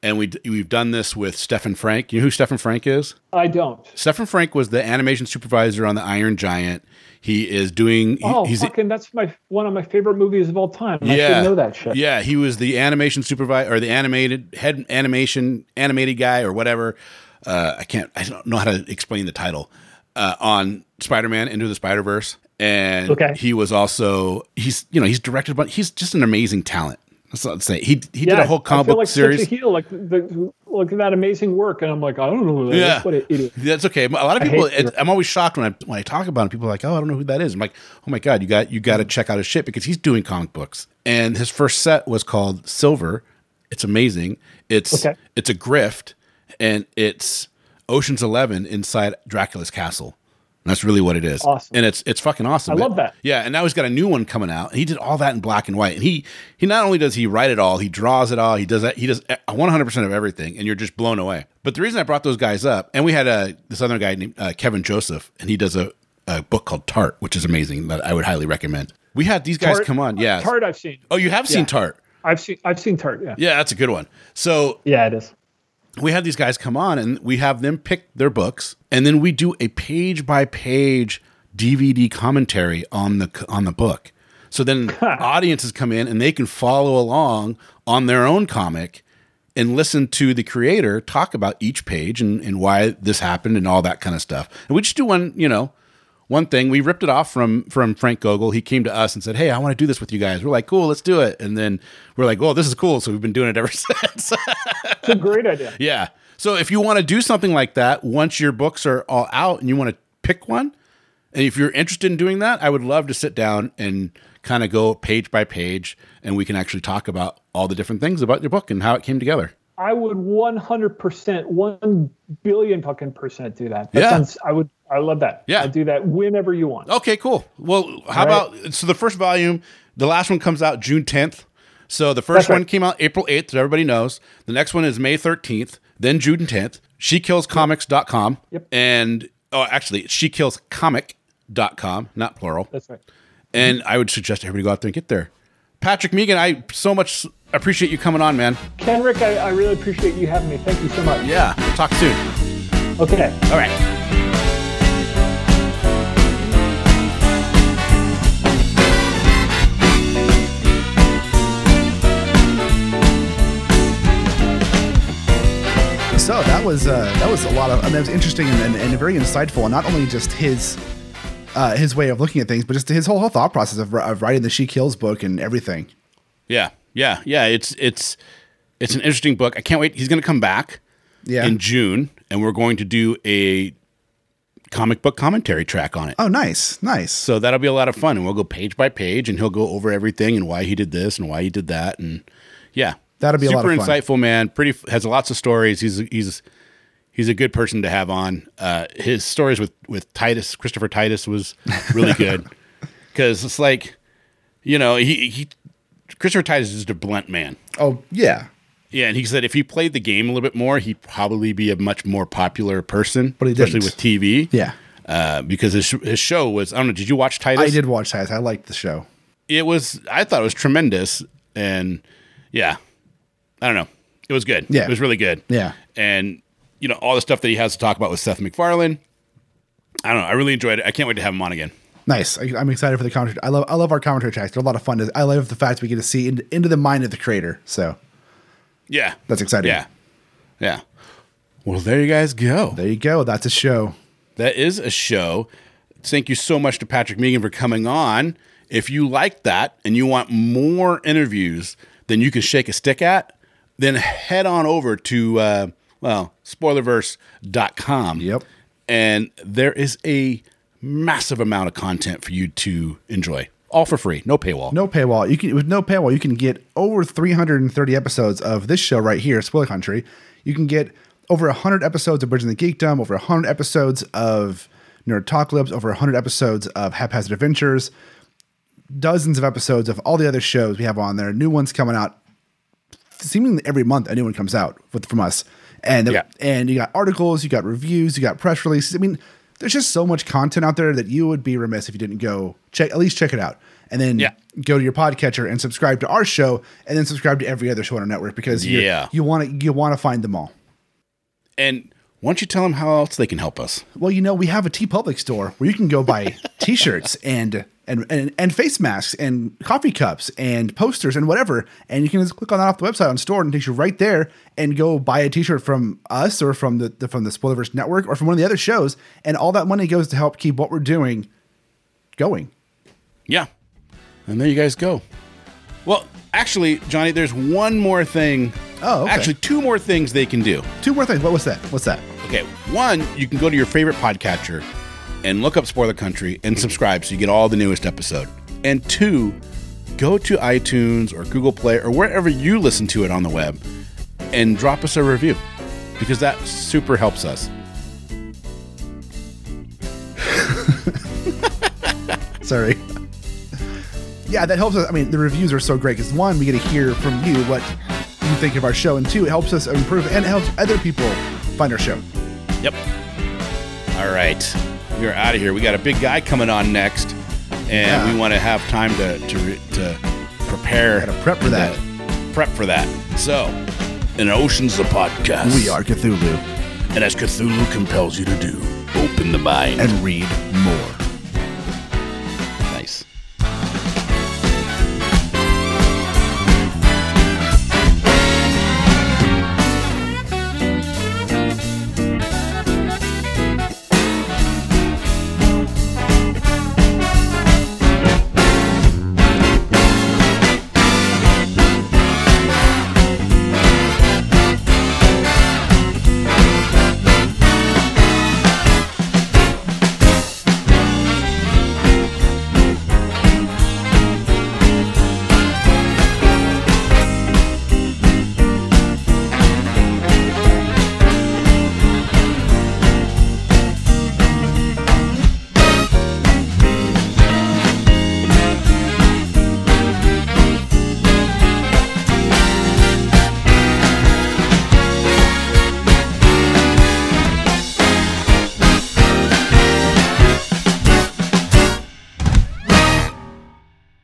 And we we've done this with Stephan Franck. You know who Stephan Franck is? I don't. Stephan Franck was the animation supervisor on the Iron Giant. He is doing. he- Oh, he's fucking! That's my one of my favorite movies of all time. I yeah, should know that shit. Yeah, he was the animation supervisor or the animated head animation animated guy or whatever. Uh, I can't. I don't know how to explain the title uh, on Spider-Man Into the Spider-Verse, and Okay. he was also he's you know he's directed, but he's just an amazing talent. That's what I'd say. He he did a whole comic book like series. Such a heel, like the, look at that amazing work, and I'm like, I don't know who that is. Yeah, What an idiot. that's okay. A lot of people, it, I'm always shocked when I when I talk about him. People are like, "Oh, I don't know who that is." I'm like, "Oh my god, you got you got to check out his shit because he's doing comic books." And his first set was called Silver. It's amazing. It's Okay. it's a grift, and it's Ocean's Eleven inside Dracula's castle. That's really what it is. Awesome. And it's it's fucking awesome. I love that. Yeah, and now he's got a new one coming out. And he did all that in black and white. And he he not only does he write it all, he draws it all. He does that. He does 100 percent of everything, and you're just blown away. But the reason I brought those guys up, and we had uh, this other guy named uh, Kevin Joseph, and he does a, a book called Tart, which is amazing that I would highly recommend. We had these guys Tart- come on. Yeah. Tart, I've seen. Oh, you have seen Yeah. Tart. I've seen. I've seen Tart. Yeah. Yeah, that's a good one. So Yeah, it is. We have these guys come on and we have them pick their books and then we do a page by page DVD commentary on the on the book. So then audiences come in and they can follow along on their own comic and listen to the creator talk about each page and, and why this happened and all that kind of stuff. And we just do one, you know, one thing. We ripped it off from from Frank Gogol. He came to us and said, "Hey, I want to do this with you guys." We're like, "Cool, let's do it." And then we're like, "Oh, this is cool." So we've been doing it ever since. It's a great idea. Yeah. So if you want to do something like that, once your books are all out and you want to pick one, and if you're interested in doing that, I would love to sit down and kind of go page by page and we can actually talk about all the different things about your book and how it came together. I would 100%, 1 billion fucking percent do that. That Yeah. sounds, I would, I love that. Yeah. I'll do that whenever you want. Okay, cool. Well, how All right. about so the first volume, the last one comes out June 10th. So the first That's right. one came out April 8th, so everybody knows. The next one is May 13th, then June 10th. SheKillsComics.com. Yep. And oh, actually, SheKillsComic.com, not plural. That's right. And I would suggest everybody go out there and get there. Patrick Meighan, I so much appreciate you coming on, man. Kenric, I, I really appreciate you having me. Thank you so much. Yeah, we'll talk soon. Okay. All right. So that was uh, that was a lot of. I mean, it was interesting and, and, and very insightful, and not only just his uh, his way of looking at things, but just his whole, whole thought process of, of writing the She Kills book and everything. Yeah, yeah, yeah. It's it's it's an interesting book. I can't wait. He's going to come back Yeah. in June, and we're going to do a comic book commentary track on it. Oh, nice, nice. So that'll be a lot of fun, and we'll go page by page, and he'll go over everything and why he did this and why he did that, and yeah, That'll be a super lot of insightful, man. Pretty has lots of stories. He's he's he's a good person to have on. Uh, his stories with with Titus Christopher Titus was really good because it's like you know he he Christopher Titus is just a blunt man. Oh, yeah. Yeah, and he said if he played the game a little bit more, he'd probably be a much more popular person, But he especially didn't. with TV. Yeah. uh, because his his show was I don't know. Did you watch Titus? I did watch Titus. I liked the show. It was I thought it was tremendous, and yeah, I don't know. It was good. Yeah. it was really good. Yeah. and you know all the stuff that he has to talk about with Seth MacFarlane. I don't know. I really enjoyed it. I can't wait to have him on again. Nice. I, I'm excited for the commentary. I love I love our commentary tracks. They're a lot of fun. I love the fact we get to see in, into the mind of the creator. So Yeah, That's exciting. Yeah, yeah. Well, there you guys go. there you go. That's a show. That is a show. Thank you so much to Patrick Meighan for coming on. If you like that and you want more interviews than you can shake a stick at, then head on over to, uh, well, spoilerverse.com. Yep. And there is a massive amount of content for you to enjoy, all for free, no paywall. No paywall. You can with no paywall, you can get over 330 episodes of this show right here, Spoiler Country. You can get over 100 episodes of Bridging the Geekdom, over 100 episodes of Nerd Talk Libs, over 100 episodes of Haphazard Adventures, dozens of episodes of all the other shows we have on there. New ones coming out seemingly every month. A new one comes out with, from us, and Yeah. and you got articles, you got reviews, you got press releases. I mean, there's just so much content out there that you would be remiss if you didn't go check at least check it out and then Yeah. go to your podcatcher and subscribe to our show and then subscribe to every other show on our network because Yeah. you want to you want to find them all. And why don't you tell them how else they can help us? Well, you know, we have a TeePublic store where you can go buy T-shirts and, and and and face masks and coffee cups and posters and whatever, and you can just click on that off the website on store and it takes you right there and go buy a T-shirt from us or from the, the from the Spoilerverse Network or from one of the other shows, and all that money goes to help keep what we're doing going. Yeah. And there you guys go. Well, actually, Johnny, there's one more thing. Oh, okay. Actually, two more things they can do. Two more things. What was that? What's that? Okay, one, you can go to your favorite podcatcher and look up Spoiler Country and subscribe so you get all the newest episode. And two, go to iTunes or Google Play or wherever you listen to it on the web and drop us a review because that super helps us. Sorry. Yeah, that helps us. I mean, the reviews are so great because one, we get to hear from you what you think of our show, and two, it helps us improve and helps other people find our show. Yep. All right. We're out of here. We got a big guy coming on next, and Yeah. we want to have time to to, to prepare. Gotta prep for that. Prep for that. So, in Oceans of Podcast, We are Cthulhu and as Cthulhu compels you to do, open the mind and read more.